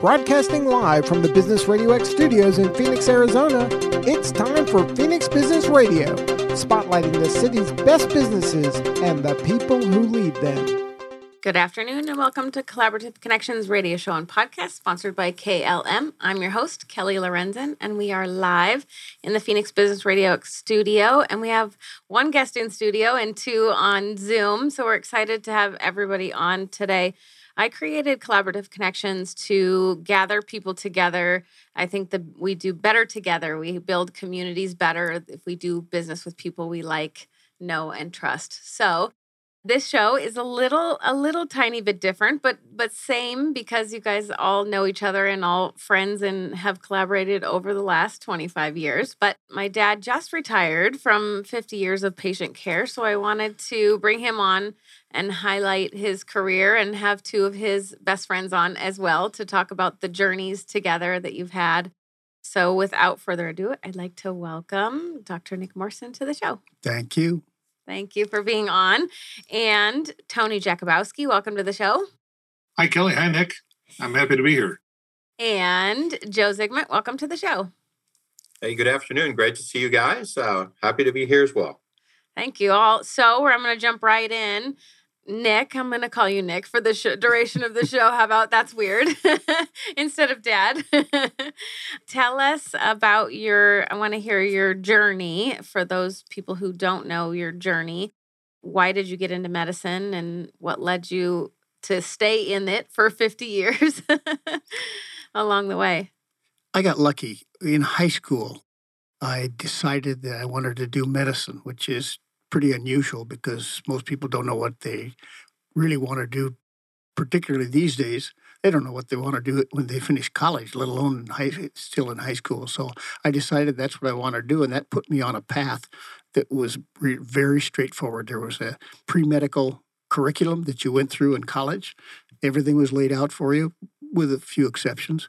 Broadcasting live from the Business Radio X studios in Phoenix, Arizona, it's time for Phoenix Business Radio, spotlighting the city's best businesses and the people who lead them. Good afternoon and welcome to Collaborative Connections radio show and podcast sponsored by KLM. I'm your host, Kelly Lorenzen, and we are live in the Phoenix Business Radio X studio. And we have one guest in studio and two on Zoom. So we're excited to have everybody on today. I created Collaborative Connections to gather people together. I think that we do better together. We build communities better if we do business with people we like, know, and trust. So this show is a little a little tiny bit different but but same because you guys all know each other and all friends and have collaborated over the last 25 years. But my dad just retired from 50 years of patient care so i wanted to bring him on and highlight his career and have two of his best friends on as well to talk about the journeys together that you've had. So without further ado i'd like to welcome dr nick morrison to the show. Thank you Thank you for being on. And Tony Jakubowski, welcome to the show. Hi, Kelly. Hi, Nick. I'm happy to be here. And Joe Zygmunt, welcome to the show. Hey, good afternoon. Great to see you guys. Uh, happy to be here as well. Thank you all. So, I'm going to jump right in. Nick, I'm going to call you Nick for the sh- duration of the show. How about that's weird instead of dad? Tell us about your, I want to hear your journey for those people who don't know your journey. Why did you get into medicine and what led you to stay in it for 50 years along the way? I got lucky. In high school, I decided that I wanted to do medicine, which is pretty unusual because most people don't know what they really want to do, particularly these days. They don't know what they want to do when they finish college, let alone in high, still in high school. So I decided that's what I want to do, and that put me on a path that was re- very straightforward. There was a pre medical curriculum that you went through in college. Everything was laid out for you, with a few exceptions.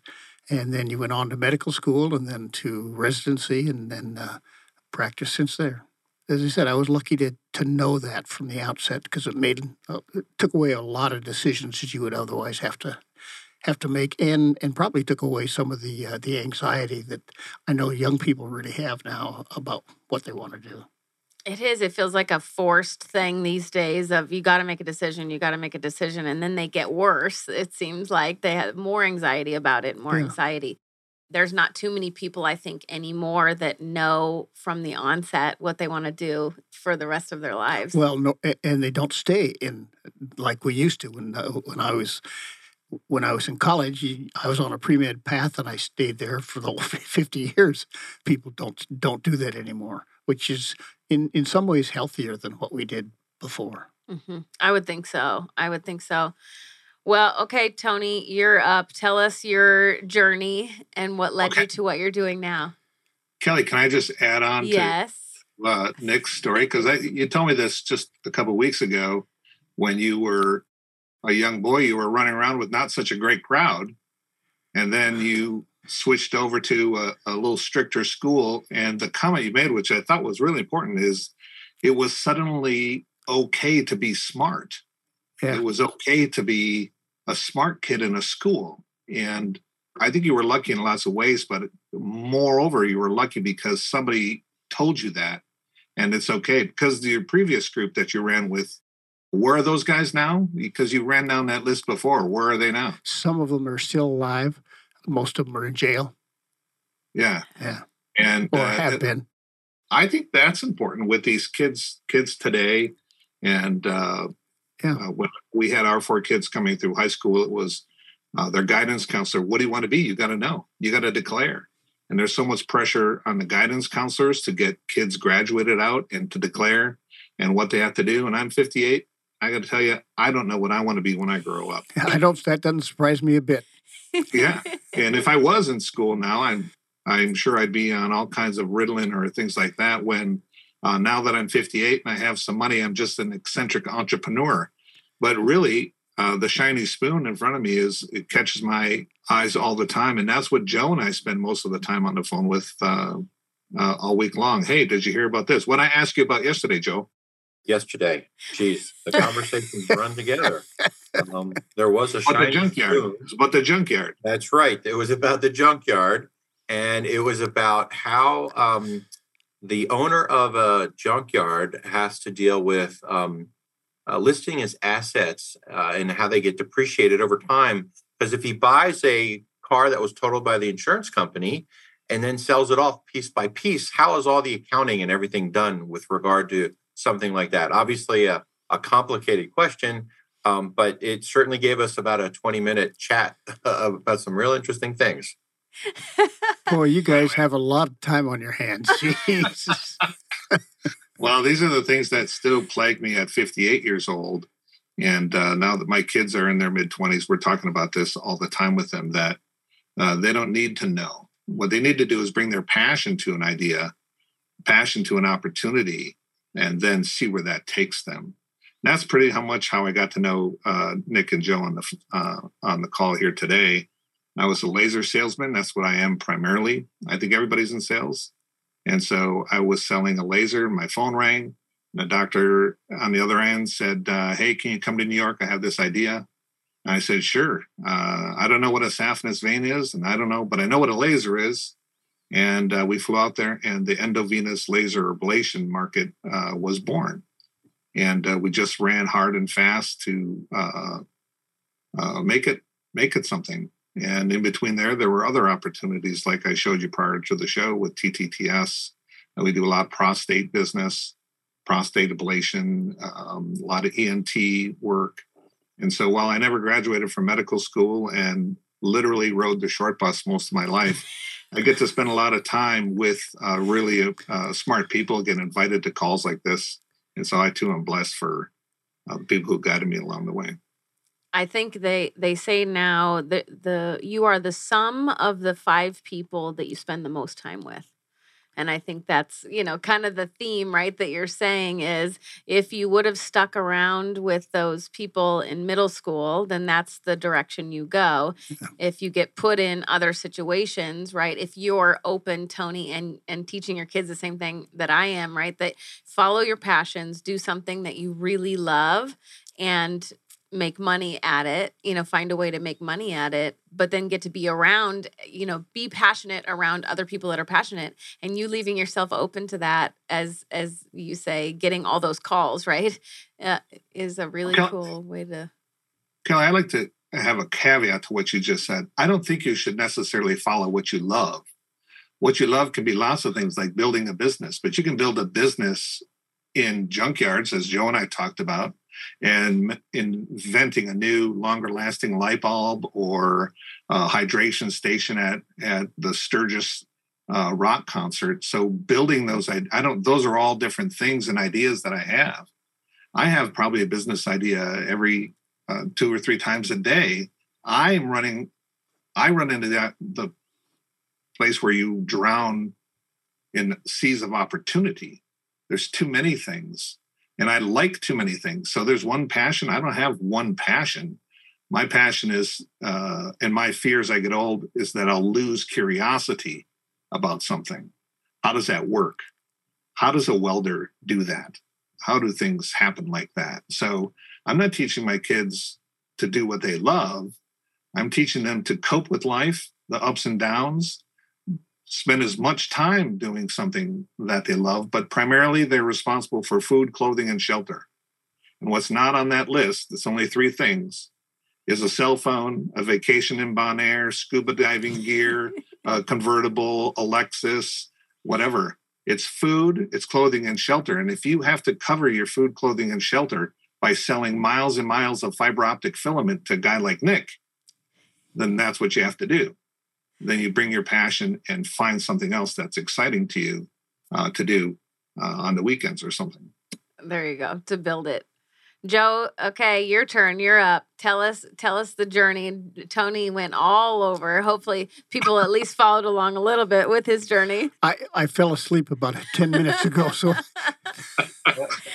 And then you went on to medical school, and then to residency, and then uh, practice since there as I said, I was lucky to to know that from the outset because it made uh, it took away a lot of decisions that you would otherwise have to have to make, and and probably took away some of the uh, the anxiety that I know young people really have now about what they want to do. It is. It feels like a forced thing these days of you got to make a decision, you got to make a decision, and then they get worse. It seems like they have more anxiety about it, more yeah. anxiety there's not too many people i think anymore that know from the onset what they want to do for the rest of their lives. Well no and they don't stay in like we used to when uh, when i was when i was in college i was on a pre-med path and i stayed there for the 50 years. People don't don't do that anymore which is in in some ways healthier than what we did before. Mm-hmm. i would think so. I would think so well, okay, Tony, you're up. Tell us your journey and what led okay. you to what you're doing now. Kelly, can I just add on yes. to uh, Nick's story? Because you told me this just a couple weeks ago when you were a young boy, you were running around with not such a great crowd. And then you switched over to a, a little stricter school. And the comment you made, which I thought was really important, is it was suddenly okay to be smart. Yeah. It was okay to be a smart kid in a school. And I think you were lucky in lots of ways, but moreover, you were lucky because somebody told you that. And it's okay because your previous group that you ran with, where are those guys now? Because you ran down that list before. Where are they now? Some of them are still alive. Most of them are in jail. Yeah. Yeah. And or uh, have been. I think that's important with these kids, kids today. And uh, yeah. Uh, when we had our four kids coming through high school, it was uh, their guidance counselor. What do you want to be? You got to know. You got to declare. And there's so much pressure on the guidance counselors to get kids graduated out and to declare and what they have to do. And I'm 58. I got to tell you, I don't know what I want to be when I grow up. I don't. That doesn't surprise me a bit. yeah, and if I was in school now, I'm I'm sure I'd be on all kinds of Ritalin or things like that. When uh, now that I'm 58 and I have some money, I'm just an eccentric entrepreneur. But really, uh, the shiny spoon in front of me is it catches my eyes all the time, and that's what Joe and I spend most of the time on the phone with uh, uh, all week long. Hey, did you hear about this? What I asked you about yesterday, Joe? yesterday. Jeez, the conversations run together. Um, there was a About the shiny junkyard. spoon. It's about the junkyard. That's right. It was about the junkyard, and it was about how um, the owner of a junkyard has to deal with um, uh, listing his assets uh, and how they get depreciated over time. Because if he buys a car that was totaled by the insurance company and then sells it off piece by piece, how is all the accounting and everything done with regard to something like that? Obviously, a, a complicated question. Um, but it certainly gave us about a 20 minute chat about some real interesting things. Boy, you guys have a lot of time on your hands. Jesus. Well, these are the things that still plague me at 58 years old. And uh, now that my kids are in their mid 20s, we're talking about this all the time with them that uh, they don't need to know. What they need to do is bring their passion to an idea, passion to an opportunity, and then see where that takes them. And that's pretty how much how I got to know uh, Nick and Joe on the uh, on the call here today. I was a laser salesman. That's what I am primarily. I think everybody's in sales. And so I was selling a laser. My phone rang. And the doctor on the other end said, uh, Hey, can you come to New York? I have this idea. And I said, Sure. Uh, I don't know what a saphenous vein is, and I don't know, but I know what a laser is. And uh, we flew out there, and the endovenous laser ablation market uh, was born. And uh, we just ran hard and fast to uh, make it make it something. And in between there, there were other opportunities, like I showed you prior to the show with TTTS. And we do a lot of prostate business, prostate ablation, um, a lot of ENT work. And so while I never graduated from medical school and literally rode the short bus most of my life, I get to spend a lot of time with uh, really uh, smart people, get invited to calls like this. And so I too am blessed for uh, the people who guided me along the way. I think they they say now that the you are the sum of the five people that you spend the most time with. And I think that's, you know, kind of the theme, right? That you're saying is if you would have stuck around with those people in middle school, then that's the direction you go. Yeah. If you get put in other situations, right? If you're open, Tony, and and teaching your kids the same thing that I am, right? That follow your passions, do something that you really love and make money at it you know find a way to make money at it but then get to be around you know be passionate around other people that are passionate and you leaving yourself open to that as as you say getting all those calls right uh, is a really cool way to Kelly, I like to have a caveat to what you just said. I don't think you should necessarily follow what you love. What you love can be lots of things like building a business, but you can build a business in junkyards, as Joe and I talked about, and inventing a new, longer lasting light bulb or a hydration station at, at the Sturgis uh, rock concert. So building those, I, I don't, those are all different things and ideas that I have. I have probably a business idea every uh, two or three times a day. I'm running, I run into that the place where you drown in seas of opportunity. There's too many things, and I like too many things. So there's one passion. I don't have one passion. My passion is, uh, and my fear as I get old is that I'll lose curiosity about something. How does that work? How does a welder do that? How do things happen like that? So I'm not teaching my kids to do what they love. I'm teaching them to cope with life, the ups and downs, spend as much time doing something that they love, but primarily they're responsible for food, clothing, and shelter. And what's not on that list, it's only three things, is a cell phone, a vacation in Bonaire, scuba diving gear, a convertible, a Lexus, whatever. It's food, it's clothing, and shelter. And if you have to cover your food, clothing, and shelter by selling miles and miles of fiber optic filament to a guy like Nick, then that's what you have to do. Then you bring your passion and find something else that's exciting to you uh, to do uh, on the weekends or something. there you go to build it joe okay your turn you're up tell us tell us the journey tony went all over hopefully people at least followed along a little bit with his journey I, I fell asleep about 10 minutes ago. So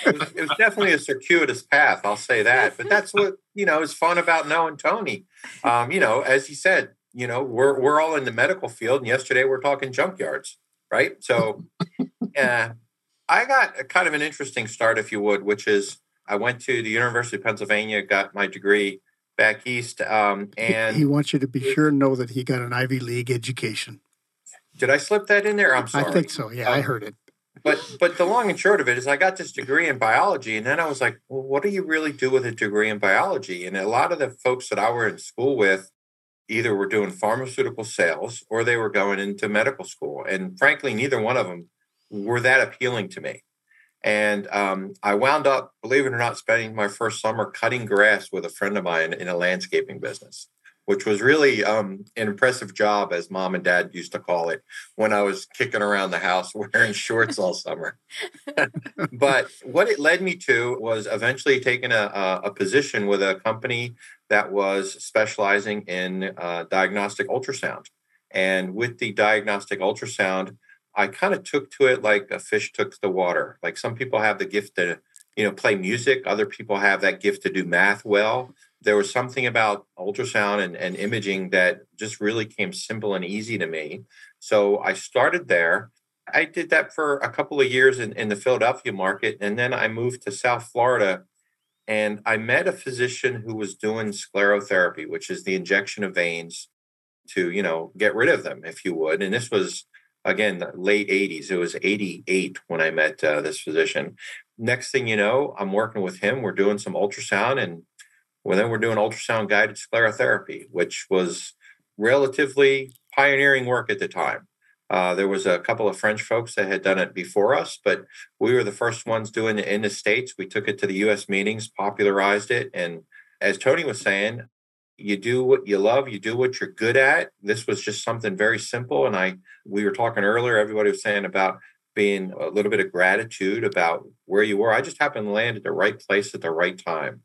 It was, it was definitely a circuitous path, I'll say that. But that's what you know is fun about knowing Tony. Um, you know, as he said, you know, we're we're all in the medical field, and yesterday we're talking junkyards, right? So, uh, I got a kind of an interesting start, if you would, which is I went to the University of Pennsylvania, got my degree back east, um, and he wants you to be sure and know that he got an Ivy League education. Did I slip that in there? I'm sorry. I think so. Yeah, um, I heard it. But but the long and short of it is, I got this degree in biology, and then I was like, well, what do you really do with a degree in biology? And a lot of the folks that I were in school with either were doing pharmaceutical sales or they were going into medical school, and frankly, neither one of them were that appealing to me. And um, I wound up, believe it or not, spending my first summer cutting grass with a friend of mine in a landscaping business which was really um, an impressive job, as mom and dad used to call it, when I was kicking around the house wearing shorts all summer. but what it led me to was eventually taking a, a position with a company that was specializing in uh, diagnostic ultrasound. And with the diagnostic ultrasound, I kind of took to it like a fish took to the water. Like some people have the gift to, you know, play music. Other people have that gift to do math well there was something about ultrasound and, and imaging that just really came simple and easy to me. So I started there. I did that for a couple of years in, in the Philadelphia market. And then I moved to South Florida and I met a physician who was doing sclerotherapy, which is the injection of veins to, you know, get rid of them, if you would. And this was, again, late 80s. It was 88 when I met uh, this physician. Next thing you know, I'm working with him. We're doing some ultrasound and well, then we're doing ultrasound guided sclerotherapy, which was relatively pioneering work at the time. Uh, there was a couple of French folks that had done it before us, but we were the first ones doing it in the States. We took it to the US meetings, popularized it. And as Tony was saying, you do what you love, you do what you're good at. This was just something very simple. And I, we were talking earlier, everybody was saying about being a little bit of gratitude about where you were. I just happened to land at the right place at the right time.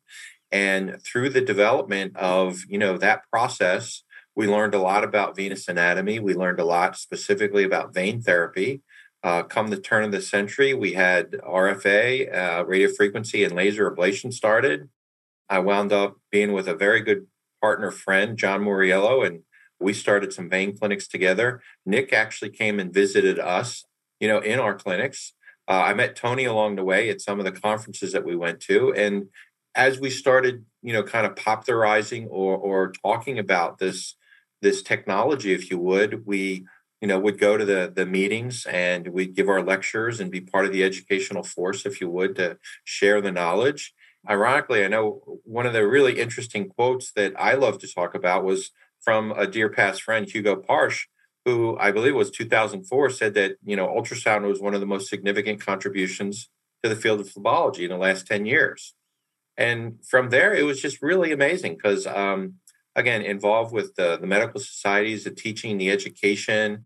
And through the development of, you know, that process, we learned a lot about venous anatomy. We learned a lot specifically about vein therapy. Uh, come the turn of the century, we had RFA, uh, radio frequency, and laser ablation started. I wound up being with a very good partner friend, John Mauriello, and we started some vein clinics together. Nick actually came and visited us, you know, in our clinics. Uh, I met Tony along the way at some of the conferences that we went to, and as we started, you know, kind of popularizing or or talking about this this technology, if you would, we you know would go to the the meetings and we'd give our lectures and be part of the educational force, if you would, to share the knowledge. Ironically, I know one of the really interesting quotes that I love to talk about was from a dear past friend, Hugo Partsch, who I believe was 2004, said that you know ultrasound was one of the most significant contributions to the field of phlebology in the last 10 years and from there it was just really amazing because um, again involved with the, the medical societies the teaching the education.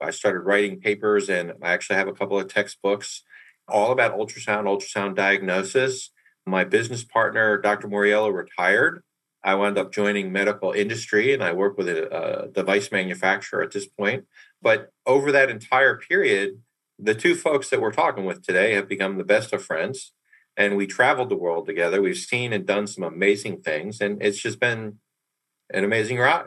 I started writing papers and i actually have a couple of textbooks all about ultrasound ultrasound diagnosis. My business partner dr Mauriello retired. I wound up joining medical industry and i work with a, a device manufacturer at this point. But over that entire period the two folks that we're talking with today have become the best of friends and we traveled the world together. We've seen and done some amazing things, and it's just been an amazing ride.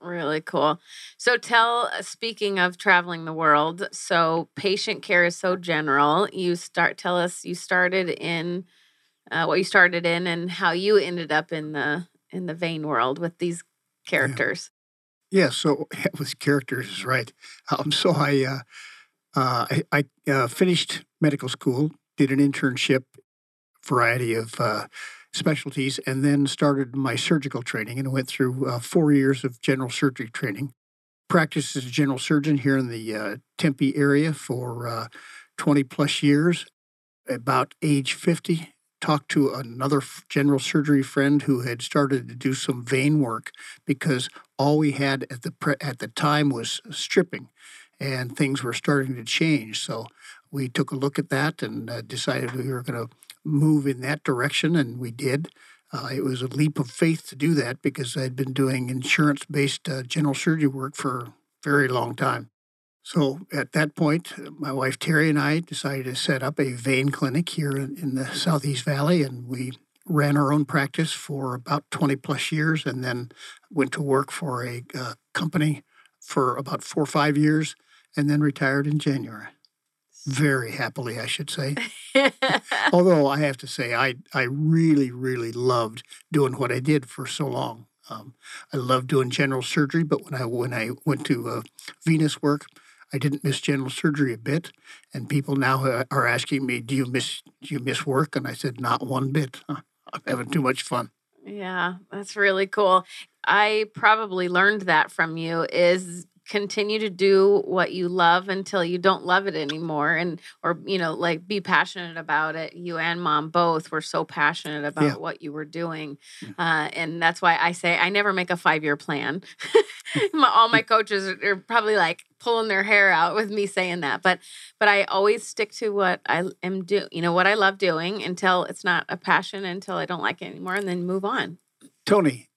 Really cool. So, tell, uh, speaking of traveling the world, so patient care is so general. You start, tell us, you started in uh, what you started in and how you ended up in the in the vein world with these characters. Yeah, yeah so with characters is right. Um, so I uh, uh, I, I uh, finished medical school, did an internship variety of uh, specialties, and then started my surgical training and went through uh, four years of general surgery training. Practiced as a general surgeon here in the uh, Tempe area for uh, 20 plus years. About age 50, talked to another general surgery friend who had started to do some vein work because all we had at the pre- at the time was stripping and things were starting to change so we took a look at that and uh, decided we were going to move in that direction, and we did. Uh, it was a leap of faith to do that because I'd been doing insurance based uh, general surgery work for a very long time. So at that point, my wife Terry and I decided to set up a vein clinic here in the Southeast Valley, and we ran our own practice for about 20 plus years and then went to work for a uh, company for about four or five years and then retired in January. Very happily, I should say. Although I have to say, I I really really loved doing what I did for so long. Um, I loved doing general surgery, but when I when I went to uh, venous work, I didn't miss general surgery a bit. And people now are asking me, "Do you miss do you miss work?" And I said, "Not one bit. I'm having too much fun." Yeah, that's really cool. I probably learned that from you is continue to do what you love until you don't love it anymore and or you know like be passionate about it you and mom both were so passionate about Yeah. what you were doing Mm. uh, and that's why i say i never make a five year plan my, all my coaches are- are probably like pulling their hair out with me saying that but but i always stick to what i am do you know what i love doing until it's not a passion until i don't like it anymore and then move on Tony,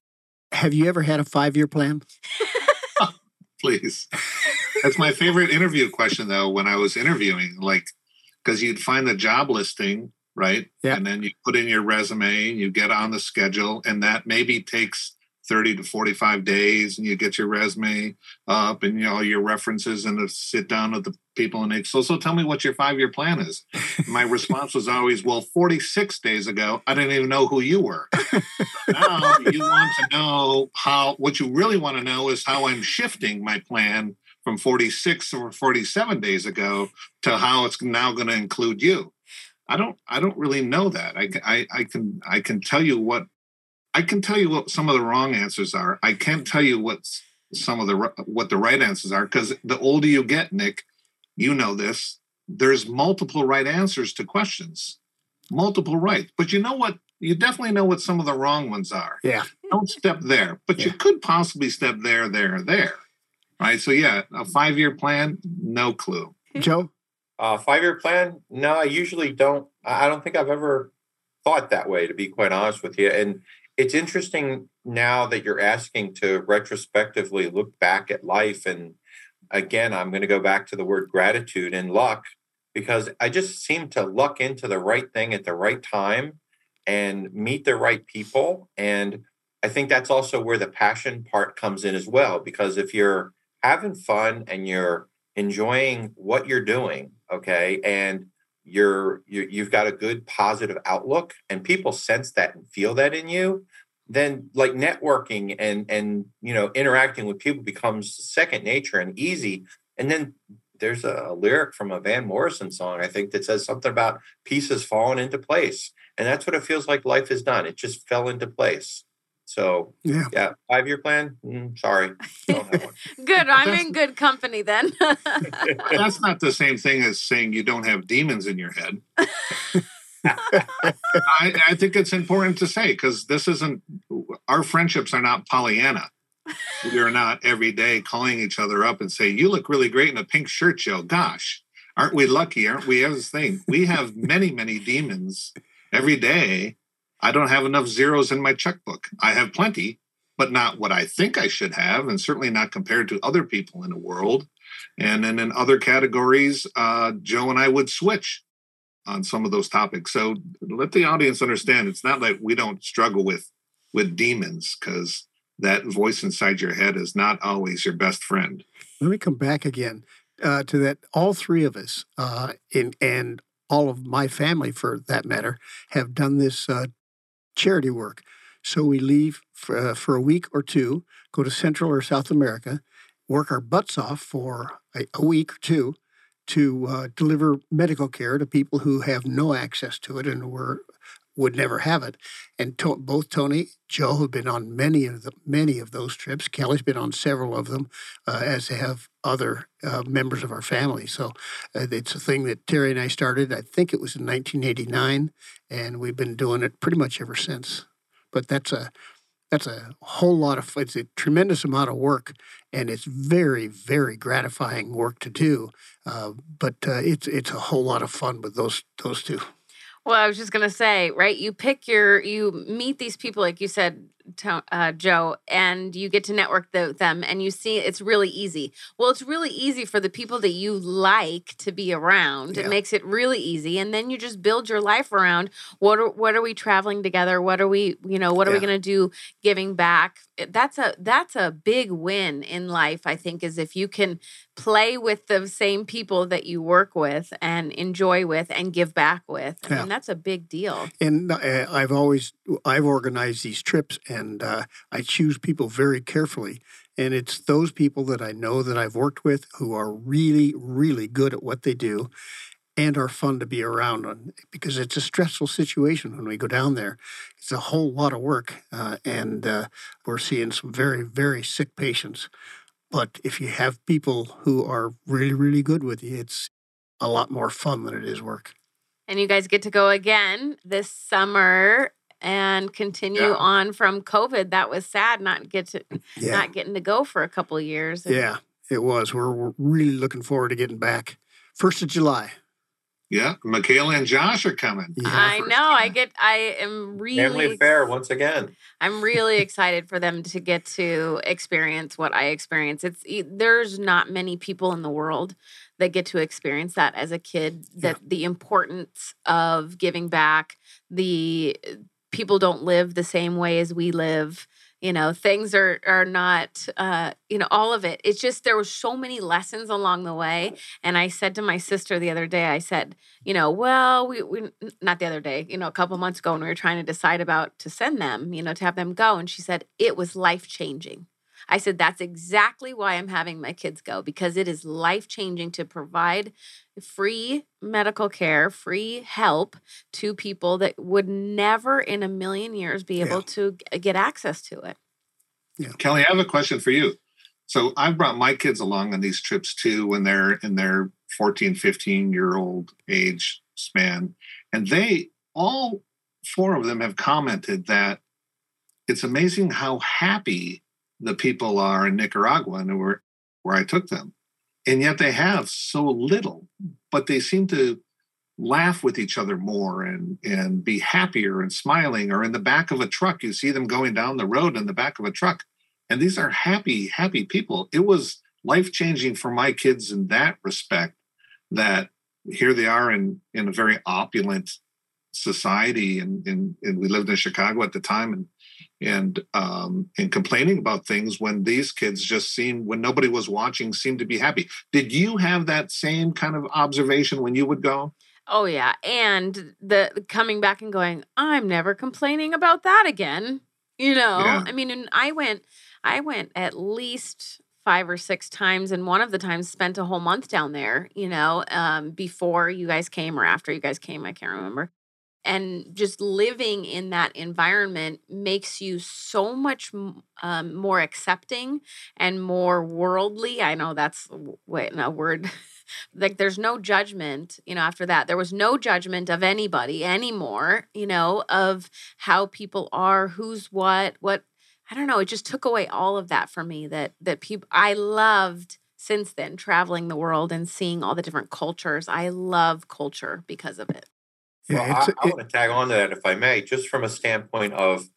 have you ever had a five year plan? please. That's my favorite interview question, though, when I was interviewing, like, because you'd find the job listing, right? Yeah. And then you put in your resume and you get on the schedule, and that maybe takes 30 to 45 days, and you get your resume up and you know, all your references and sit down with the people and they so so tell me what your five year plan is. My response was always, Well, 46 days ago, I didn't even know who you were. now you want to know how what you really want to know is how I'm shifting my plan from 46 or 47 days ago to how it's now going to include you. I don't I don't really know that. I, I I can I can tell you what I can tell you what some of the wrong answers are. I can't tell you what's some of the what the right answers are because the older you get, Nick, you know this. There's multiple right answers to questions, multiple right. But you know what? You definitely know what some of the wrong ones are. Yeah. Don't step there, but you could possibly step there, there, there. Right. So yeah, a five year plan, no clue. Joe? Uh, five year plan? No, I usually don't. I I don't think I've ever thought that way, to be quite honest with you. And it's interesting now that you're asking to retrospectively look back at life. And again, I'm going to go back to the word gratitude and luck because I just seem to luck into the right thing at the right time and meet the right people. And I think that's also where the passion part comes in as well. Because if you're having fun and you're enjoying what you're doing okay and you're you, you've got a good positive outlook and people sense that and feel that in you then like networking and and you know interacting with people becomes second nature and easy. And then there's a lyric from a van morrison song i think that says something about pieces falling into place. And that's what it feels like life has done. It just fell into place so Yeah. yeah five year plan mm, sorry don't have one. good i'm in good company then That's not the same thing as saying you don't have demons in your head. I, I think it's important to say because this isn't our friendships are not Pollyanna. We are not every day calling each other up and say, "You look really great in a pink shirt, Joe." Gosh, aren't we lucky? Aren't we? As thing, we have many, many demons every day. I don't have enough zeros in my checkbook. I have plenty, but not what I think I should have, and certainly not compared to other people in the world. And then in other categories, uh, Joe and I would switch on some of those topics. So let the audience understand it's not like we don't struggle with with demons because that voice inside your head is not always your best friend. Let me come back again uh, to that. All three of us, uh, in, and all of my family, for that matter, have done this uh, charity work. So we leave for, uh, for a week or two, go to Central or South America, work our butts off for a, a week or two to uh, deliver medical care to people who have no access to it and were would never have it. And to, both Tony, Joe have been on many of the many of those trips. Kelly's been on several of them uh, as have other uh, members of our family. So uh, it's a thing that Terry and I started. I think it was in 1989, and we've been doing it pretty much ever since. But that's a that's a whole lot of it's a tremendous amount of work, and it's very very gratifying work to do. Uh, but uh, it's it's a whole lot of fun with those those two. Well, I was just gonna say, right? You pick your, you meet these people, like you said, to, uh, Joe, and you get to network the, them, and you see it's really easy. Well, it's really easy for the people that you like to be around. Yeah. It makes it really easy, and then you just build your life around what are what are we traveling together? What are we, you know, what are we going to do giving back? That's a that's a big win in life. I think is if you can play with the same people that you work with and enjoy with and give back with. I Yeah. mean, that's a big deal. And uh, I've always I've organized these trips, and uh, I choose people very carefully. And it's those people that I know that I've worked with who are really, really good at what they do, and are fun to be around. On because it's a stressful situation when we go down there. It's a whole lot of work, uh, and uh, we're seeing some very, very sick patients. But if you have people who are really, really good with you, it's a lot more fun than it is work. And you guys get to go again this summer and continue Yeah. on from COVID. That was sad not get to Yeah. not getting to go for a couple of years. And Yeah, it was. We're, we're really looking forward to getting back. First of July. Yeah, Michaela and Josh are coming. Yeah. I know. I get. I am really. Family affair once again. I'm really excited for them to get to experience what I experience. It's e- there's not many people in the world that get to experience that as a kid. That the importance of giving back. The people don't live the same way as we live. You know, things are are not. Uh, you know, all of it. It's just there were so many lessons along the way. And I said to my sister the other day, I said, you know, well, we, we not the other day, you know, a couple months ago when we were trying to decide about to send them, you know, to have them go. And she said, it was life changing. I said, that's exactly why I'm having my kids go because it is life changing to provide free medical care, free help to people that would never in a million years be able Yeah. to uh, get access to it. Kelly, I have a question for you. So I've brought my kids along on these trips too when they're in their 14, 15 year old age span. And they all four of them have commented that it's amazing how happy the people are in Nicaragua and where, where I took them. And yet they have so little, but they seem to laugh with each other more and and be happier and smiling. Or in the back of a truck you see them going down the road in the back of a truck. And these are happy happy people. It was life changing for my kids in that respect that here they are in in a very opulent society. And and, and we lived in chicago at the time and and um and complaining about things when these kids just seemed when nobody was watching seemed to be happy did you have that same kind of observation when you would go Oh yeah, and the coming back and going, I'm never complaining about that again. You know, Yeah. I mean, and I went, I went at least five or six times, and one of the times spent a whole month down there. You know, um, before you guys came or after you guys came, I can't remember. And just living in that environment makes you so much um, more accepting and more worldly. I know that's wait, a word like there's no judgment you know after that. There was no judgment of anybody anymore you know of how people are who's what what i don't know it just took away all of that for me that that people i loved since then traveling the world and seeing all the different cultures. I love culture because of it Yeah, well, I, I want to tag on to that if I may, just from a standpoint of,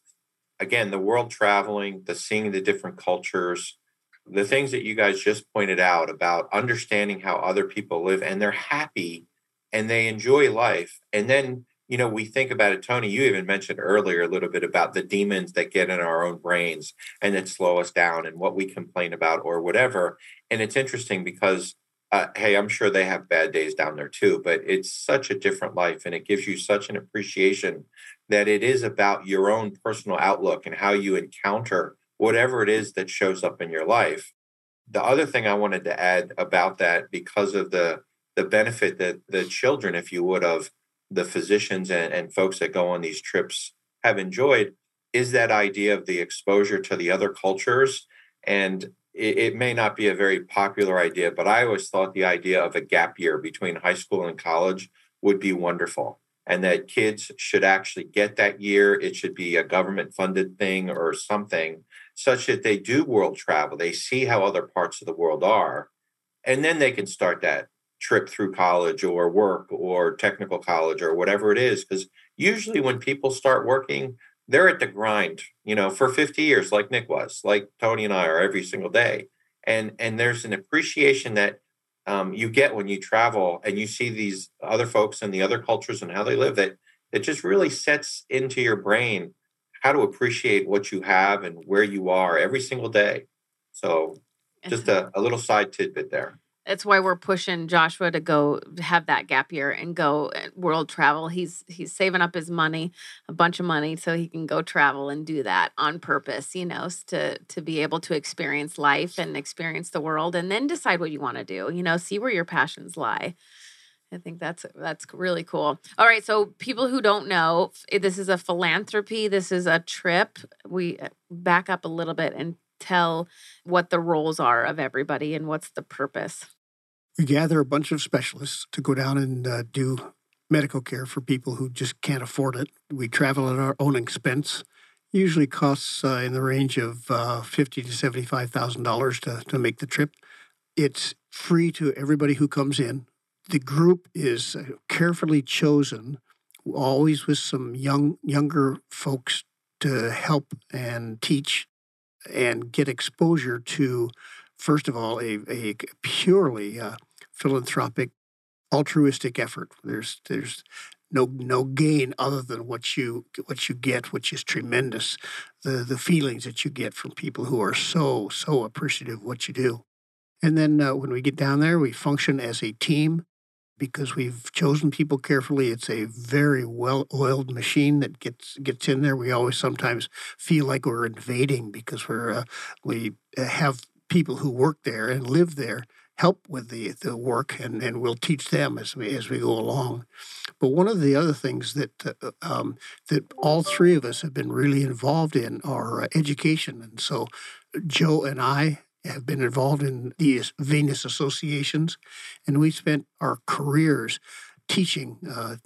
again, the world traveling, the seeing the different cultures, the things that you guys just pointed out about understanding how other people live and they're happy and they enjoy life. And then, you know, we think about it, Tony, you even mentioned earlier a little bit about the demons that get in our own brains and that slow us down and what we complain about or whatever. And it's interesting because uh, hey, I'm sure they have bad days down there too, but it's such a different life and it gives you such an appreciation that it is about your own personal outlook and how you encounter whatever it is that shows up in your life. The other thing I wanted to add about that, because of the the benefit that the children, if you would, of the physicians and, and folks that go on these trips have enjoyed, is that idea of the exposure to the other cultures. And it, it may not be a very popular idea, but I always thought the idea of a gap year between high school and college would be wonderful. And that kids should actually get that year. It should be a government funded thing or something such that they do world travel. They see how other parts of the world are. And then they can start that trip through college or work or technical college or whatever it is. Because usually when people start working, they're at the grind, you know, for 50 years, like Nick was, like Tony and I are every single day. And and there's an appreciation that um, you get when you travel and you see these other folks and the other cultures and how they live that it just really sets into your brain how to appreciate what you have and where you are every single day. So just a, a little side tidbit there. It's why we're pushing Joshua to go have that gap year and go uh, world travel. He's he's saving up his money, a bunch of money, so he can go travel and do that on purpose. You know, to to be able to experience life and experience the world, and then decide what you want to do. You know, see where your passions lie. I think that's that's really cool. All right, so people who don't know, this is a philanthropy. This is a trip. We uh, back up a little bit and tell what the roles are of everybody and what's the purpose we gather a bunch of specialists to go down and uh, do medical care for people who just can't afford it. We travel at our own expense. Usually costs uh, in the range of uh, fifty to seventy-five thousand dollars to to make the trip. It's free to everybody who comes in. The group is uh, carefully chosen, always with some young younger folks to help and teach and get exposure to first of all, a, a purely uh, philanthropic, altruistic effort. There's there's no no gain other than what you what you get, which is tremendous. The the feelings that you get from people who are so so appreciative of what you do. And then uh, when we get down there, we function as a team because we've chosen people carefully. It's a very well-oiled machine that gets gets in there. We always sometimes feel like we're invading because we're uh, we uh, have people who work there and live there help with the, the work and, and we'll teach them as we as we go along. But one of the other things that uh, um, that all three of us have been really involved in are uh, education, and so Joe and I have been involved in these venous associations, and we spent our careers teaching uh,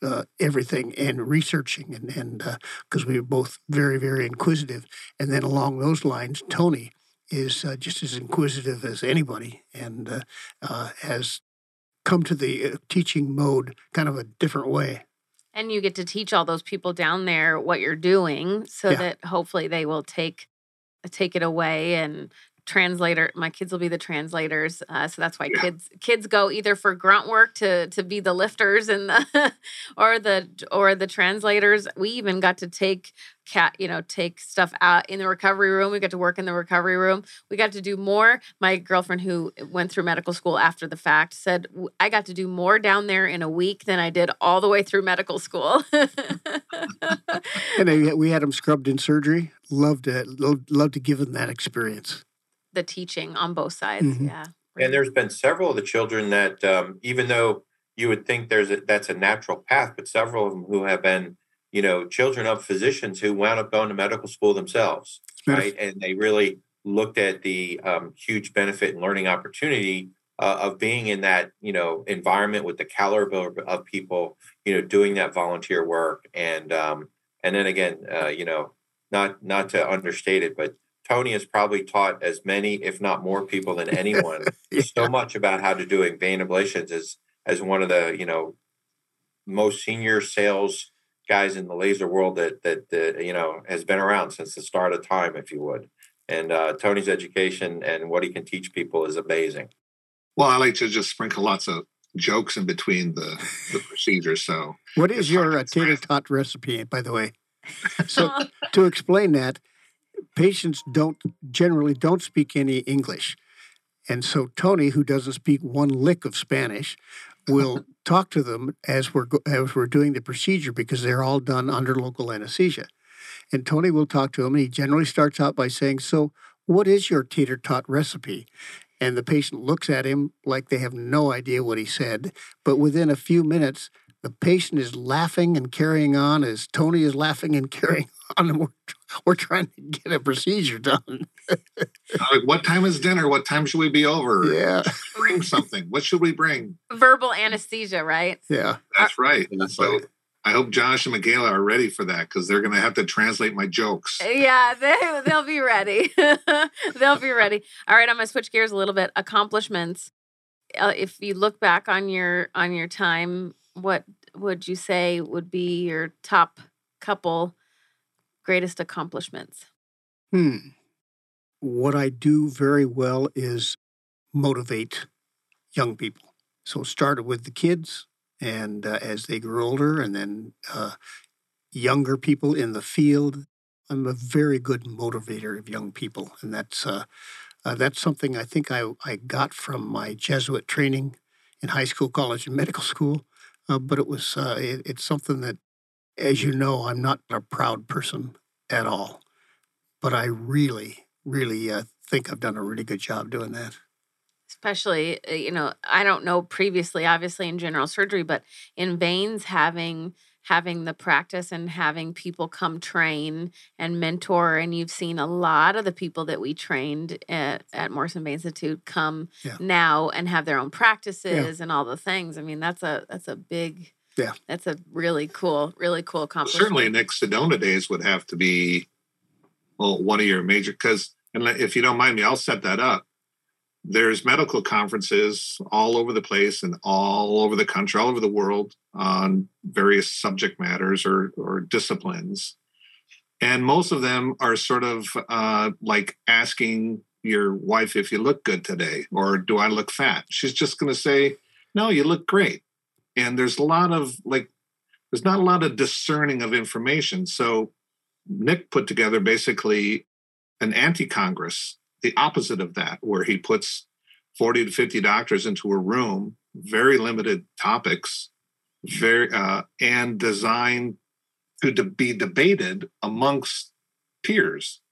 uh, everything and researching, and and because uh, we were both very very inquisitive, and then along those lines, Tony is uh, just as inquisitive as anybody and uh, uh, has come to the uh, teaching mode kind of a different way. And you get to teach all those people down there what you're doing so yeah. that hopefully they will take take it away and translator my kids will be the translators uh, so that's why yeah. kids kids go either for grunt work to to be the lifters and the or the or the translators. We even got to take cat you know take stuff out in the recovery room. We got to work in the recovery room. We got to do more. My girlfriend who went through medical school after the fact said i got to do more down there in a week than i did all the way through medical school. And we had them scrubbed in surgery. Loved it. Loved, loved to give them that experience the teaching on both sides. Mm-hmm. Yeah. And there's been several of the children that, um, even though you would think there's a, that's a natural path, but several of them who have been, you know, children of physicians who wound up going to medical school themselves, right? And they really looked at the um, huge benefit and learning opportunity uh, of being in that, you know, environment with the caliber of people, you know, doing that volunteer work, and um, and then again, uh, you know, not not to understate it, but Tony has probably taught as many, if not more people than anyone, yeah. so much about how to do vein ablations as as one of the you know most senior sales guys in the laser world that that, that you know has been around since the start of time, if you would. And uh, Tony's education and what he can teach people is amazing. Well, I like to just sprinkle lots of jokes in between the the procedures. So, what is your uh, tater tot recipe, by the way? So, to explain that, patients don't generally don't speak any English. And so Tony, who doesn't speak one lick of Spanish, will talk to them as we're as we're doing the procedure because they're all done under local anesthesia. And Tony will talk to them, and he generally starts out by saying, "So, what is your tater tot recipe?" And the patient looks at him like they have no idea what he said. But within a few minutes, the patient is laughing and carrying on as Tony is laughing and carrying on. And we're, we're trying to get a procedure done. like, what time is dinner? What time should we be over? Yeah. Bring something. What should we bring? Verbal anesthesia, right? Yeah. That's right. That's so right. I hope Josh and Michaela are ready for that because they're going to have to translate my jokes. Yeah, they, they'll be ready. they'll be ready. All right, I'm going to switch gears a little bit. Accomplishments. Uh, if you look back on your on your time what would you say would be your top couple greatest accomplishments? Hmm. What I do very well is motivate young people. So it started with the kids, and uh, as they grew older, and then uh, younger people in the field. I'm a very good motivator of young people, and that's uh, uh, that's something I think I, I got from my Jesuit training in high school, college, and medical school. Uh, but it was uh, it, it's something that, as you know, I'm not a proud person at all, but I really, really uh, think I've done a really good job doing that. Especially uh, you know i don't know previously obviously in general surgery but in veins having having the practice and having people come train and mentor and you've seen a lot of the people that we trained at, at morrison vein institute come Yeah. now and have their own practices and all the things i mean that's a that's a big Yeah. that's a really cool really cool Well, accomplishment certainly Nick Sedona days would have to be well one of your major because and if you don't mind me, I'll set that up. There's medical conferences all over the place and all over the country, all over the world on various subject matters or or disciplines. And most of them are sort of uh, like asking your wife if you look good today or do I look fat? She's just going to say, no, you look great. And there's a lot of like there's not a lot of discerning of information. So Nick put together basically an anti-Congress, the opposite of that, where he puts 40 to 50 doctors into a room, very limited topics, very uh, and designed to de- be debated amongst peers.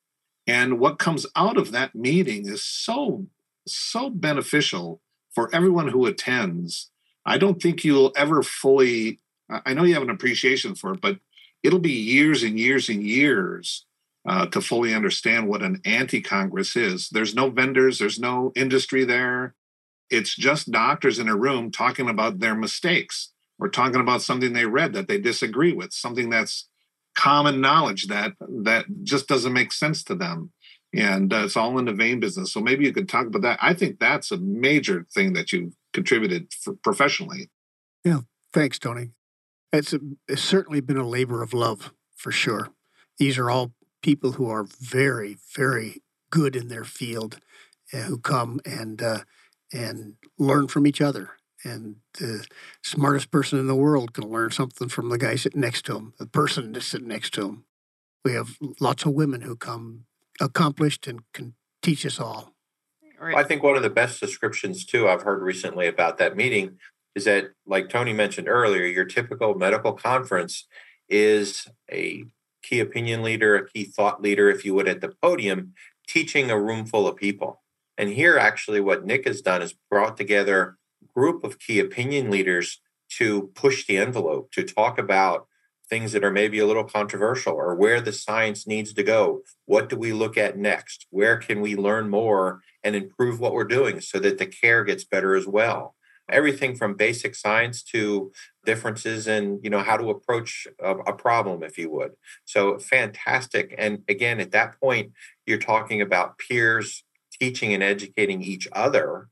And what comes out of that meeting is so so beneficial for everyone who attends. I don't think you'll ever fully I I know you have an appreciation for it, but it'll be years and years and years uh, to fully understand what an anti-Congress is. There's no vendors, there's no industry there. It's just doctors in a room talking about their mistakes or talking about something they read that they disagree with, something that's common knowledge that that just doesn't make sense to them. And uh, it's all in the vein business. So maybe you could talk about that. I think that's a major thing that you've contributed professionally. Yeah. Thanks, Tony. It's, a, it's certainly been a labor of love for sure. These are all people who are very, very good in their field, uh, who come and uh, and learn from each other. And the smartest person in the world can learn something from the guy sitting next to him, the person that's sitting next to him. We have lots of women who come accomplished and can teach us all. Right. I think one of the best descriptions too I've heard recently about that meeting is that, like Tony mentioned earlier, your typical medical conference is a key opinion leader, a key thought leader, if you would, at the podium, teaching a room full of people. And here, actually, what Nick has done is brought together a group of key opinion leaders to push the envelope, to talk about things that are maybe a little controversial or where the science needs to go. What do we look at next? Where can we learn more and improve what we're doing so that the care gets better as well? Everything from basic science to differences in you know how to approach a, a problem if you would. So fantastic and again at that point you're talking about peers teaching and educating each other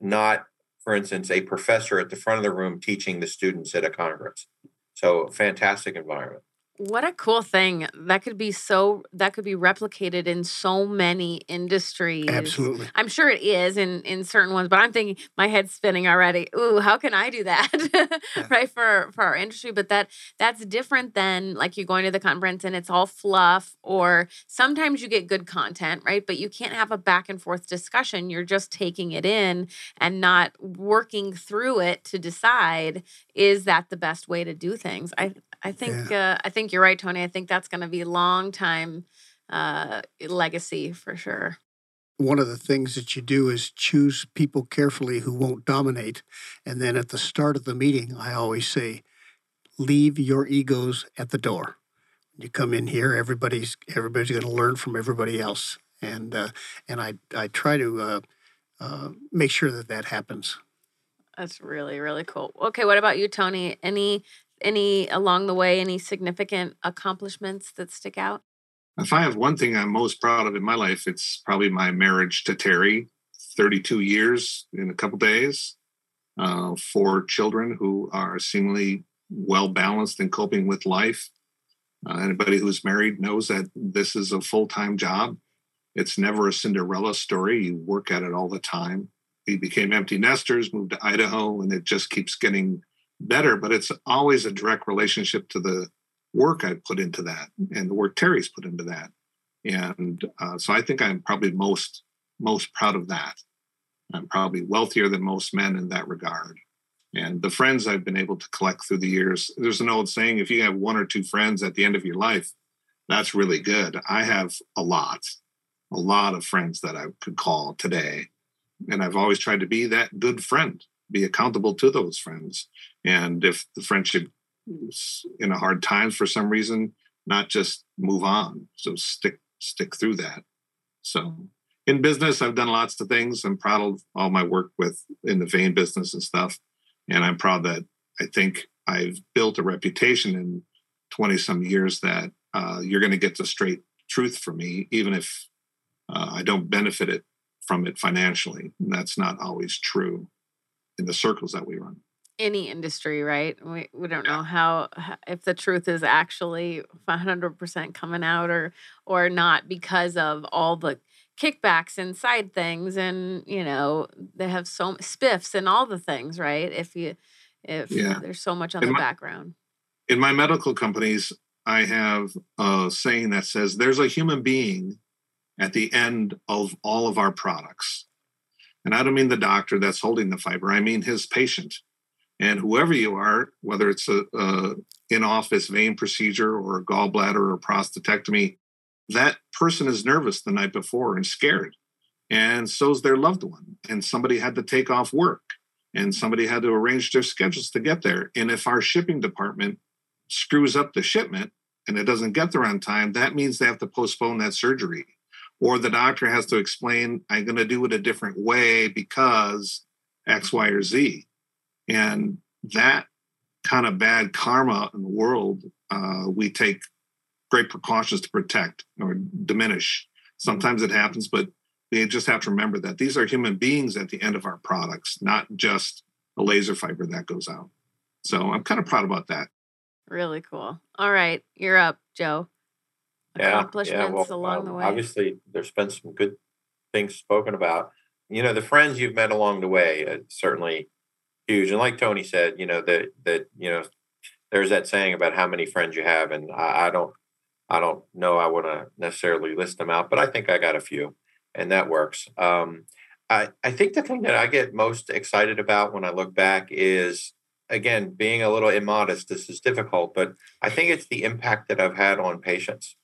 not for instance a professor at the front of the room teaching the students at a congress. So fantastic environment What a cool thing. That could be so that could be replicated in so many industries. Absolutely. I'm sure it is in in certain ones, but I'm thinking my head's spinning already. Ooh, how can I do that? right for for our industry, but that that's different than like you going to the conference and it's all fluff or sometimes you get good content, right? But you can't have a back and forth discussion. You're just taking it in and not working through it to decide is that the best way to do things. I I think uh, I think you're right, Tony. I think that's going to be long time uh, legacy for sure. one of the things that you do is choose people carefully who won't dominate. And then at the start of the meeting, I always say, leave your egos at the door. You come in here, everybody's everybody's going to learn from everybody else, and uh, and I I try to uh, uh, make sure that that happens. That's really really cool. Okay, what about you, Tony? Any any along the way any significant accomplishments that stick out? If I have one thing I'm most proud of in my life, it's probably my marriage to Terry. 32 years in a couple days, uh, four children who are seemingly well balanced and coping with life. Uh, anybody who's married knows that this is a full time job. It's never a Cinderella story. You work at it all the time. We became empty nesters, moved to Idaho, and it just keeps getting better. But it's always a direct relationship to the work I put into that and the work Terry's put into that. And uh, so I think I'm probably most most proud of that. I'm probably wealthier than most men in that regard. And the friends I've been able to collect through the years, there's an old saying if you have one or two friends at the end of your life, that's really good. I have a lot, a lot of friends that I could call today. And I've always tried to be that good friend, be accountable to those friends. And if the friendship is in a hard times for some reason, not just move on. So stick stick through that. So in business, I've done lots of things. I'm proud of all my work with in the vein business and stuff. And I'm proud that I think I've built a reputation in 20 some years that uh, you're going to get the straight truth from me, even if uh, I don't benefit it from it financially. And that's not always true in the circles that we run. Any industry, right? We we don't know how if the truth is actually 100% coming out or or not because of all the kickbacks and side things and you know they have so spiffs and all the things right? If you if yeah. there's so much on in the my, background. in my medical companies i have a saying that says there's a human being at the end of all of our products. And i don't mean the doctor that's holding the fiber i mean his patient and whoever you are whether it's a, a in-office vein procedure or a gallbladder or prostatectomy that person is nervous the night before and scared. And so's their loved one. And somebody had to take off work and somebody had to arrange their schedules to get there. And if our shipping department screws up the shipment and it doesn't get there on time, that means they have to postpone that surgery. Or the doctor has to explain, I'm going to do it a different way because X, Y, or Z. And that kind of bad karma in the world, uh, we take great precautions to protect or diminish. Sometimes it happens, but we just have to remember that these are human beings at the end of our products, not just a laser fiber that goes out. So I'm kind of proud about that. Really cool. All right, you're up, Joe. Accomplishments yeah, yeah. Well, along the way. Obviously, there's been some good things spoken about. You know, the friends you've met along the way, uh, certainly huge. And like Tony said, you know that that you know, there's that saying about how many friends you have, and I, I don't I don't know I want to necessarily list them out, but I think I got a few, and that works. Um, I, I think the thing that I get most excited about when I look back is, again, being a little immodest. This is difficult, but I think it's the impact that I've had on patients.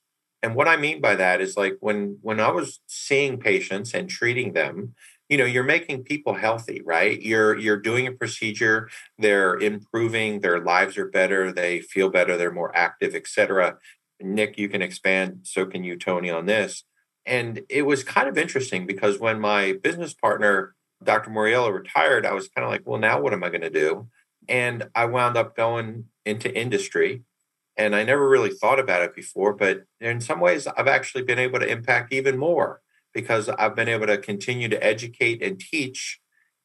And what I mean by that is like when when I was seeing patients and treating them, you know, you're making people healthy, right? You're you're doing a procedure, they're improving, their lives are better, they feel better, they're more active, etc. Nick, you can expand. So can you, Tony, on this. And it was kind of interesting because when my business partner, Dr. Mauriello, retired, I was kind of like, well, now what am I going to do? And I wound up going into industry. And I never really thought about it before, but in some ways, I've actually been able to impact even more because I've been able to continue to educate and teach.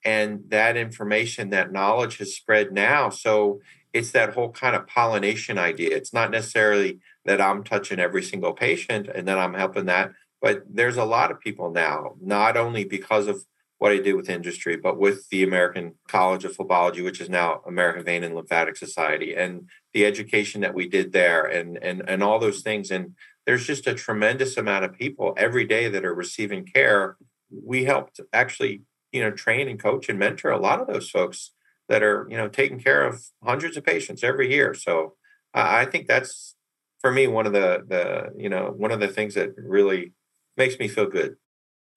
And that information, that knowledge has spread now. So it's that whole kind of pollination idea. It's not necessarily that I'm touching every single patient and then I'm helping that, but there's a lot of people now, not only because of what I did with industry, but with the American College of Phlebology, which is now American Vein and Lymphatic Society, and the education that we did there, and and and all those things. And there's just a tremendous amount of people every day that are receiving care. We helped actually, you know, train and coach and mentor a lot of those folks that are you know taking care of hundreds of patients every year. So I think that's for me one of the the you know one of the things that really makes me feel good.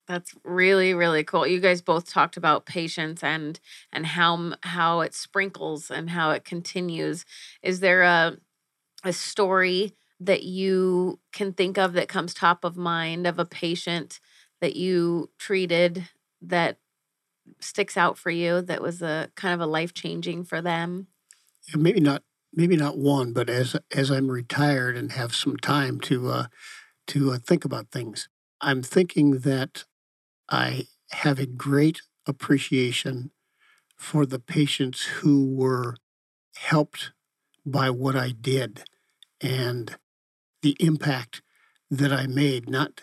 That's really really cool. You guys both talked about patience and and how how it sprinkles and how it continues. Is there a a story that you can think of that comes top of mind of a patient that you treated that sticks out for you that was a kind of a life changing for them? Maybe not maybe not one, but as as I'm retired and have some time to uh, to uh, think about things, I'm thinking that I have a great appreciation for the patients who were helped by what I did, and the impact that I made, not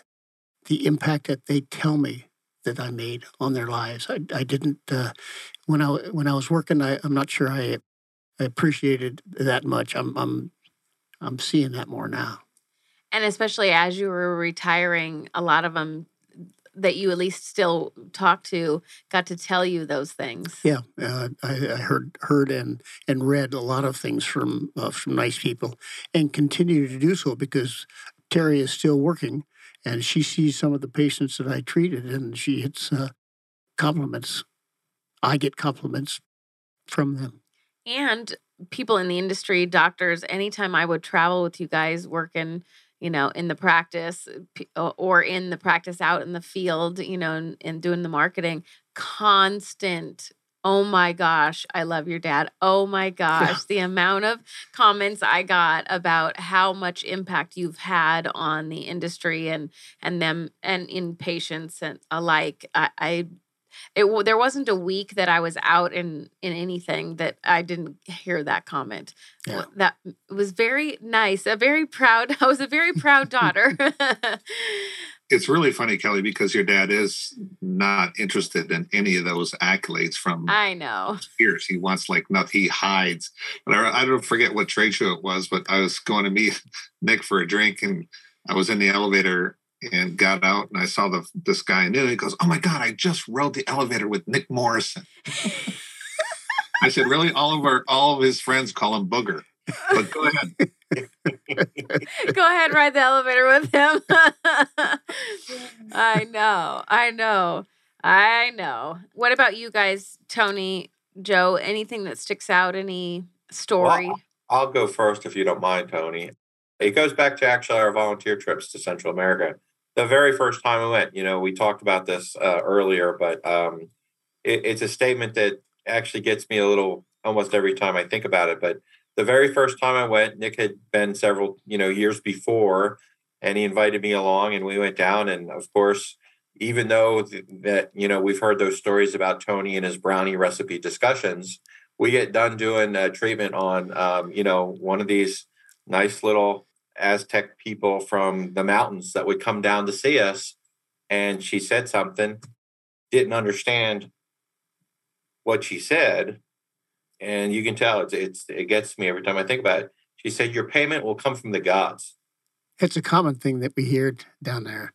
the impact that they tell me that I made on their lives. I, I didn't uh, when I when I was working. I, I'm not sure I, I appreciated that much. I'm I'm I'm seeing that more now. And especially as you were retiring, a lot of them that you at least still talk to got to tell you those things. Yeah, uh, I, I, heard heard and and read a lot of things from uh, from nice people, and continue to do so because Terry is still working, and she sees some of the patients that I treated, and she gets uh, compliments. I get compliments from them. And people in the industry, doctors, anytime I would travel with you guys working you know, in the practice or in the practice out in the field, you know, and, and doing the marketing, constant Oh my gosh, I love your dad. Oh my gosh, the amount of comments I got about how much impact you've had on the industry and and them and in patients and alike. I, I it there wasn't a week that I was out in in anything that I didn't hear that comment. Yeah. That was very nice. A very proud. I was a very proud daughter. it's really funny, Kelly, because your dad is not interested in any of those accolades from. I know. Years he wants like nothing. He hides. But I, I don't forget what trade show it was, but I was going to meet Nick for a drink, and I was in the elevator and got out and I saw the this guy and he goes, "Oh my god, I just rode the elevator with Nick Morrison." I said, "Really? All of our all of his friends call him Booger." But go ahead. go ahead, ride the elevator with him. I know. I know. I know. What about you guys, Tony, Joe? Anything that sticks out? Any story? Well, I'll go first if you don't mind, Tony. It goes back to actually our volunteer trips to Central America the very first time I went, you know, we talked about this uh, earlier, but um, it, it's a statement that actually gets me a little almost every time I think about it. But the very first time I went, Nick had been several, you know, years before, and he invited me along, and we went down. And of course, even though th- that you know we've heard those stories about Tony and his brownie recipe discussions, we get done doing a treatment on, um, you know, one of these nice little Aztec people from the mountains that would come down to see us. And she said something, didn't understand what she said. And you can tell it's, it's it gets me every time I think about it. She said, Your payment will come from the gods. It's a common thing that we hear down there.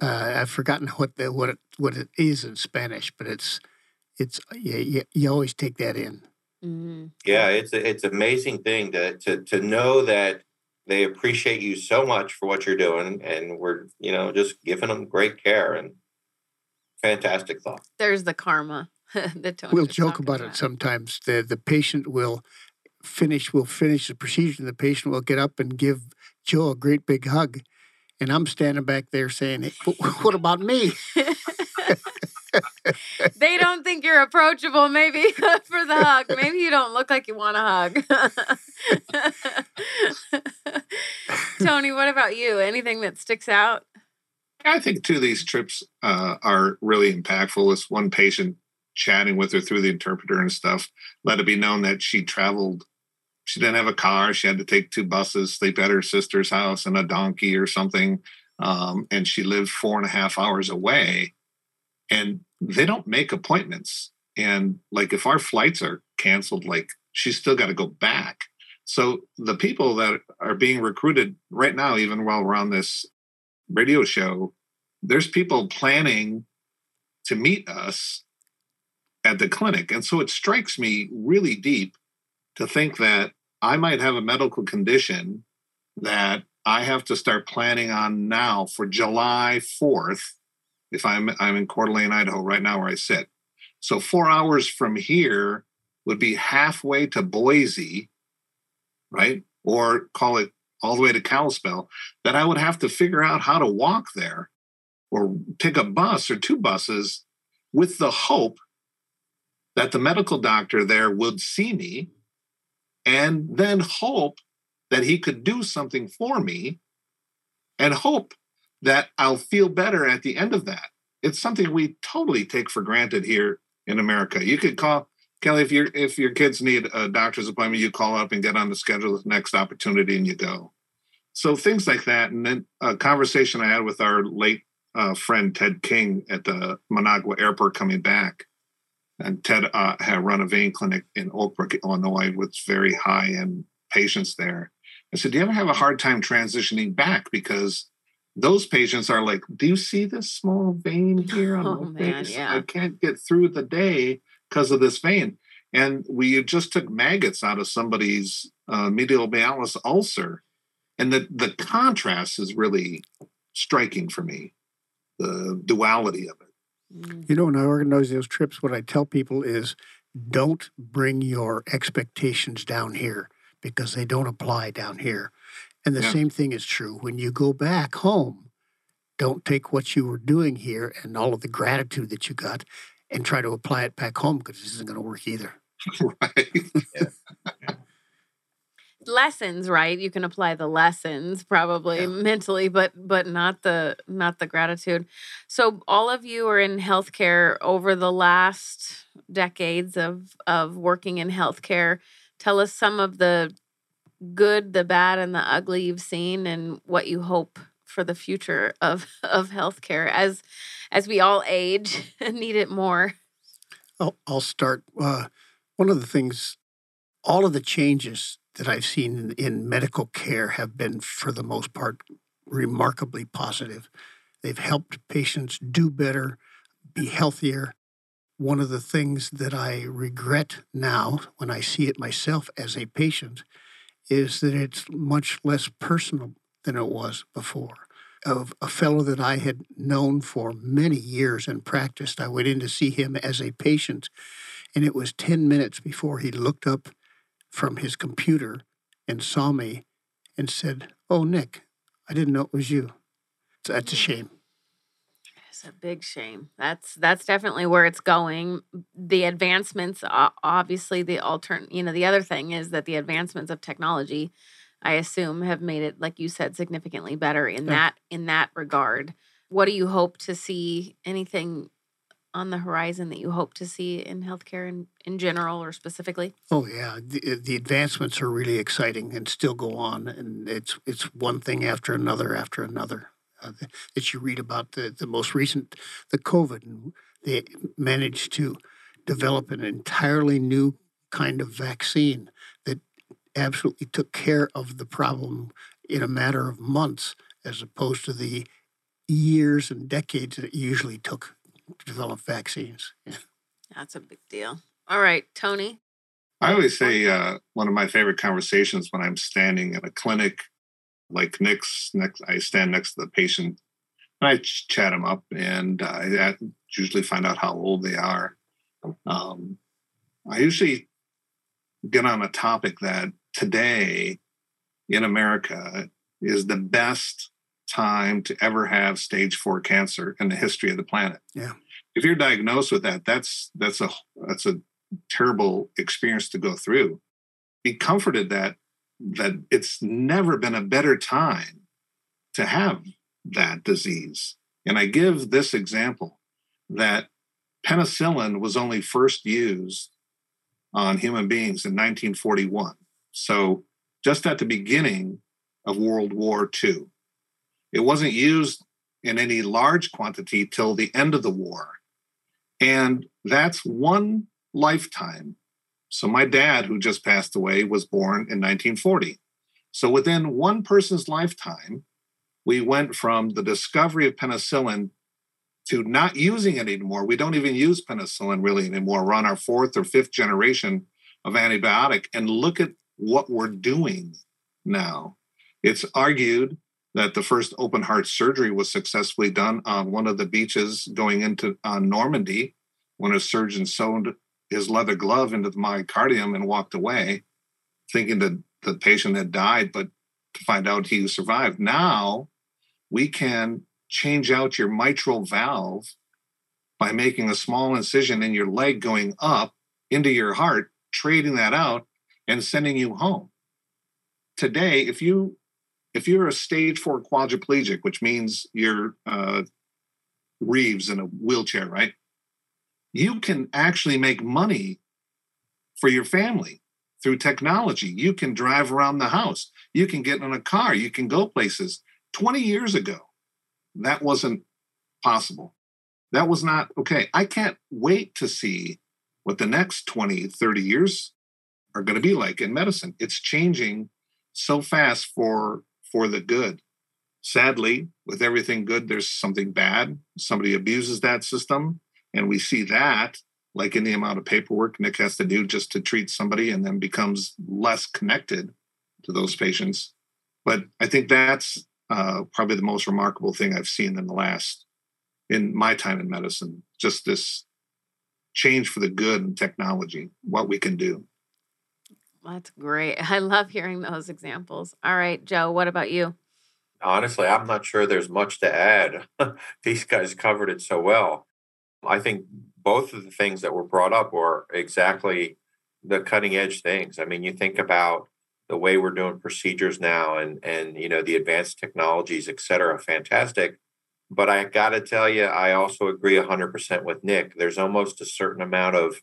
Uh, I've forgotten what the, what it, what it is in Spanish, but it's it's you, you, you always take that in. Mm-hmm. Yeah, it's a, it's amazing thing to to to know that they appreciate you so much for what you're doing and we're you know just giving them great care and fantastic thought. There's the karma that we'll joke about, about, it sometimes. The the patient will finish will finish the procedure and the patient will get up and give joe a great big hug and i'm standing back there saying hey, what about me they don't think you're approachable, maybe for the hug. Maybe you don't look like you want a hug. Tony, what about you? Anything that sticks out? I think two of these trips uh, are really impactful. With one patient chatting with her through the interpreter and stuff, let it be known that she traveled. She didn't have a car. She had to take two buses, sleep at her sister's house and a donkey or something. Um, and she lived four and a half hours away and they don't make appointments. And like if our flights are canceled, like she's still got to go back. So the people that are being recruited right now, even while we're on this radio show, there's people planning to meet us at the clinic. And so it strikes me really deep to think that I might have a medical condition that I have to start planning on now for July 4th if I'm I'm in Coeur d'Alene, Idaho, right now where I sit. So four hours from here would be halfway to Boise, right? Or call it all the way to Kalispell. That I would have to figure out how to walk there, or take a bus or two buses, with the hope that the medical doctor there would see me, and then hope that he could do something for me, and hope that I'll feel better at the end of that. It's something we totally take for granted here in America. You could call Kelly if your if your kids need a doctor's appointment, you call up and get on the schedule the next opportunity and you go. so things like that, and then a conversation I had with our late uh, friend Ted King at the Managua Airport coming back, and Ted uh, had run a vein clinic in Oak Brook, Illinois, with very high end patients there. I said, "Do you ever have a hard time transitioning back because?" Those patients are like, "Do you see this small vein here on Oh, my man, face? yeah. I can't get through the day because of this vein." And we just took maggots out of somebody's uh, medial malleolus ulcer, and the the contrast is really striking for me. The duality of it. Mm. You know, when I organize those trips, what I tell people is don't bring your expectations down here because they don't apply down here. And the Yeah. same thing is true when you go back home. Don't take what you were doing here and all of the gratitude that you got and try to apply it back home because this isn't going to work either. right. lessons right you can apply the lessons probably Yeah. mentally but but not the not the gratitude so all of you are in healthcare over the last decades of of working in healthcare tell us some of the good the bad and the ugly you've seen and what you hope for the future of of healthcare as as we all age and need it more I'll, I'll start. Uh, one of the things, all of the changes that I've seen in, in medical care have been, for the most part, remarkably positive. They've helped patients do better, be healthier. One of the things that I regret now when I see it myself as a patient is that it's much less personal than it was before. Of a fellow that I had known for many years and practiced, I went in to see him as a patient, and it was 10 minutes before he looked up from his computer and saw me and said, Oh, Nick, I didn't know it was you. So that's a shame. It's a big shame. That's that's definitely where it's going. The advancements, obviously, the altern, you know, the other thing is that the advancements of technology, I assume, have made it, like you said, significantly better in Yeah. that in that regard. What do you hope to see? Anything on the horizon that you hope to see in healthcare in, in general or specifically? Oh yeah, the, the advancements are really exciting and still go on, and it's it's one thing after another after another uh, that you read about. The the most recent, the COVID, and they managed to develop an entirely new kind of vaccine that absolutely took care of the problem in a matter of months, as opposed to the years and decades that it usually took to develop vaccines. Yeah. That's a big deal. All right, Tony. I always say uh, one of my favorite conversations when I'm standing in a clinic, like Nick's next, I stand next to the patient and I ch- chat them up, and I I usually find out how old they are. Um, I usually get on a topic that today in America is the best time to ever have stage four cancer in the history of the planet. Yeah. If you're diagnosed with that, that's that's a that's a terrible experience to go through. Be comforted that that it's never been a better time to have that disease. And I give this example that penicillin was only first used on human beings in 1941. So just at the beginning of World War II. It wasn't used in any large quantity till the end of the war. And that's one lifetime. So my dad, who just passed away, was born in 1940. So within one person's lifetime, we went from the discovery of penicillin to not using it anymore. We don't even use penicillin really anymore. We're on our fourth or fifth generation of antibiotic. And look at what we're doing now. It's argued that the first open heart surgery was successfully done on one of the beaches going into on Normandy when a surgeon sewed his leather glove into the myocardium and walked away, thinking that the patient had died, but to find out he survived. Now we can change out your mitral valve by making a small incision in your leg going up into your heart, trading that out and sending you home. Today, if you if you're a stage four quadriplegic, which means you're uh, Reeves in a wheelchair, right? You can actually make money for your family through technology. You can drive around the house, you can get in a car, you can go places. 20 years ago, that wasn't possible. That was not okay. I can't wait to see what the next 20, 30 years are going to be like in medicine. It's changing so fast for for the good. Sadly, with everything good, there's something bad. Somebody abuses that system, and we see that like in the amount of paperwork Nick has to do just to treat somebody and then becomes less connected to those patients. But I think that's uh, probably the most remarkable thing I've seen in the last, in my time in medicine, just this change for the good in technology, what we can do. That's great. I love hearing those examples. All right, Joe, what about you? Honestly, I'm not sure there's much to add. These guys covered it so well. I think both of the things that were brought up were exactly the cutting edge things. I mean, you think about the way we're doing procedures now and and you know the advanced technologies, et cetera, fantastic. But I got to tell you, I also agree 100% with Nick. There's almost a certain amount of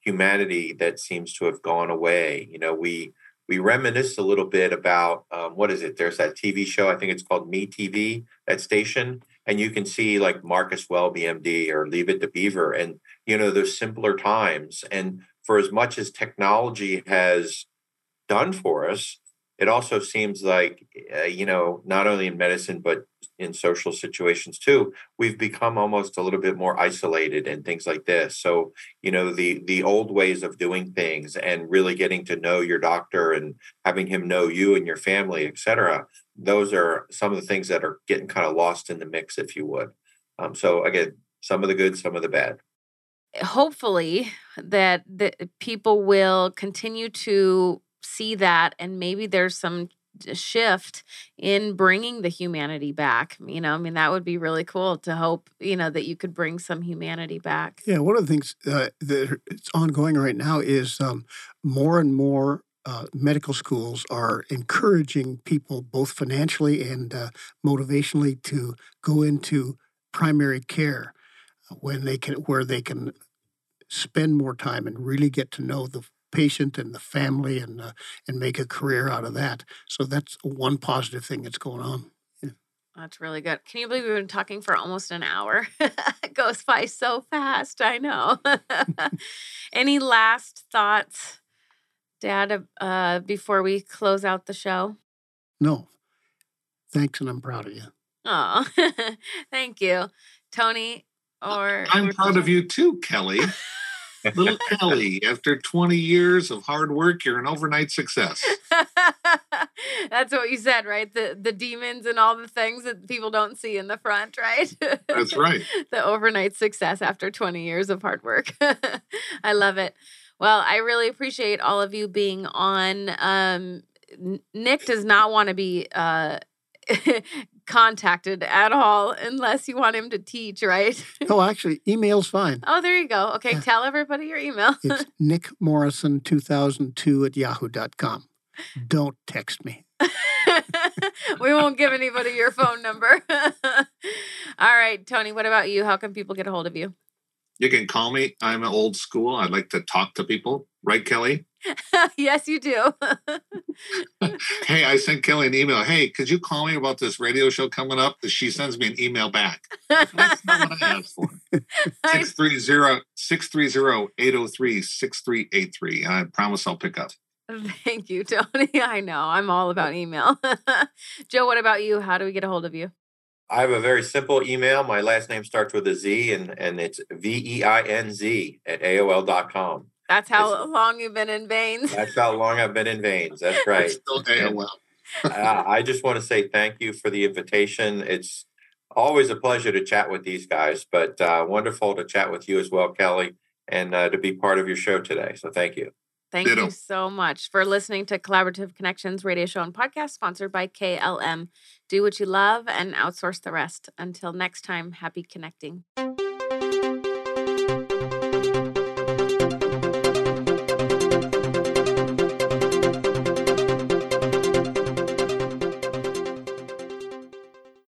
humanity that seems to have gone away. You know, we we reminisce a little bit about um, what is it? There's that TV show. I think it's called Me TV. That station, and you can see like Marcus Welby, MD, or Leave It to Beaver, and you know those simpler times. And for as much as technology has done for us, it also seems like uh, you know not only in medicine but in social situations too we've become almost a little bit more isolated and things like this so you know the the old ways of doing things and really getting to know your doctor and having him know you and your family etc those are some of the things that are getting kind of lost in the mix if you would. Um, so again some of the good some of the bad. Hopefully that the people will continue to see that and maybe there's some shift in bringing the humanity back you know i mean that would be really cool to hope you know that you could bring some humanity back. Yeah one of the things uh, that it's ongoing right now is um, more and more uh, medical schools are encouraging people both financially and uh, motivationally to go into primary care uh, when they can where they can spend more time and really get to know the patient and the family and uh, and make a career out of that. So that's one positive thing that's going on. That's really good. Can you believe we've been talking for almost an hour? it goes by so fast. I know. Any last thoughts, Dad, uh, before we close out the show? No. Thanks, and I'm proud of you. Oh, thank you, Tony. Or I'm proud of you too, Kelly. Little Kelly, after 20 years of hard work, you're an overnight success. That's what you said, right? The the demons and all the things that people don't see in the front, right? That's right. the overnight success after 20 years of hard work. I love it. Well, I really appreciate all of you being on. Um, Nick does not want to be uh, contacted at all unless you want him to teach, right? oh, actually, email's fine. Oh, there you go. Okay, yeah. tell everybody your email. it's nickmorrison2002 at yahoo.com. Don't text me. we won't give anybody your phone number. all right, Tony, what about you? How can people get a hold of you? You can call me. I'm old school. I like to talk to people. Right, Kelly? yes, you do. hey, I sent Kelly an email. Hey, could you call me about this radio show coming up? She sends me an email back. That's not what I asked for. 630-803-6383. I promise I'll pick up. Thank you, Tony. I know. I'm all about email. Joe, what about you? How do we get a hold of you? I have a very simple email. My last name starts with a Z and, and it's V E I N Z at AOL.com. That's how it's, long you've been in veins. That's how long I've been in veins. That's right. still AOL. uh, I just want to say thank you for the invitation. It's always a pleasure to chat with these guys, but uh, wonderful to chat with you as well, Kelly, and uh, to be part of your show today. So thank you. Thank Ditto. you so much for listening to Collaborative Connections radio show and podcast sponsored by KLM. Do what you love and outsource the rest. Until next time, happy connecting.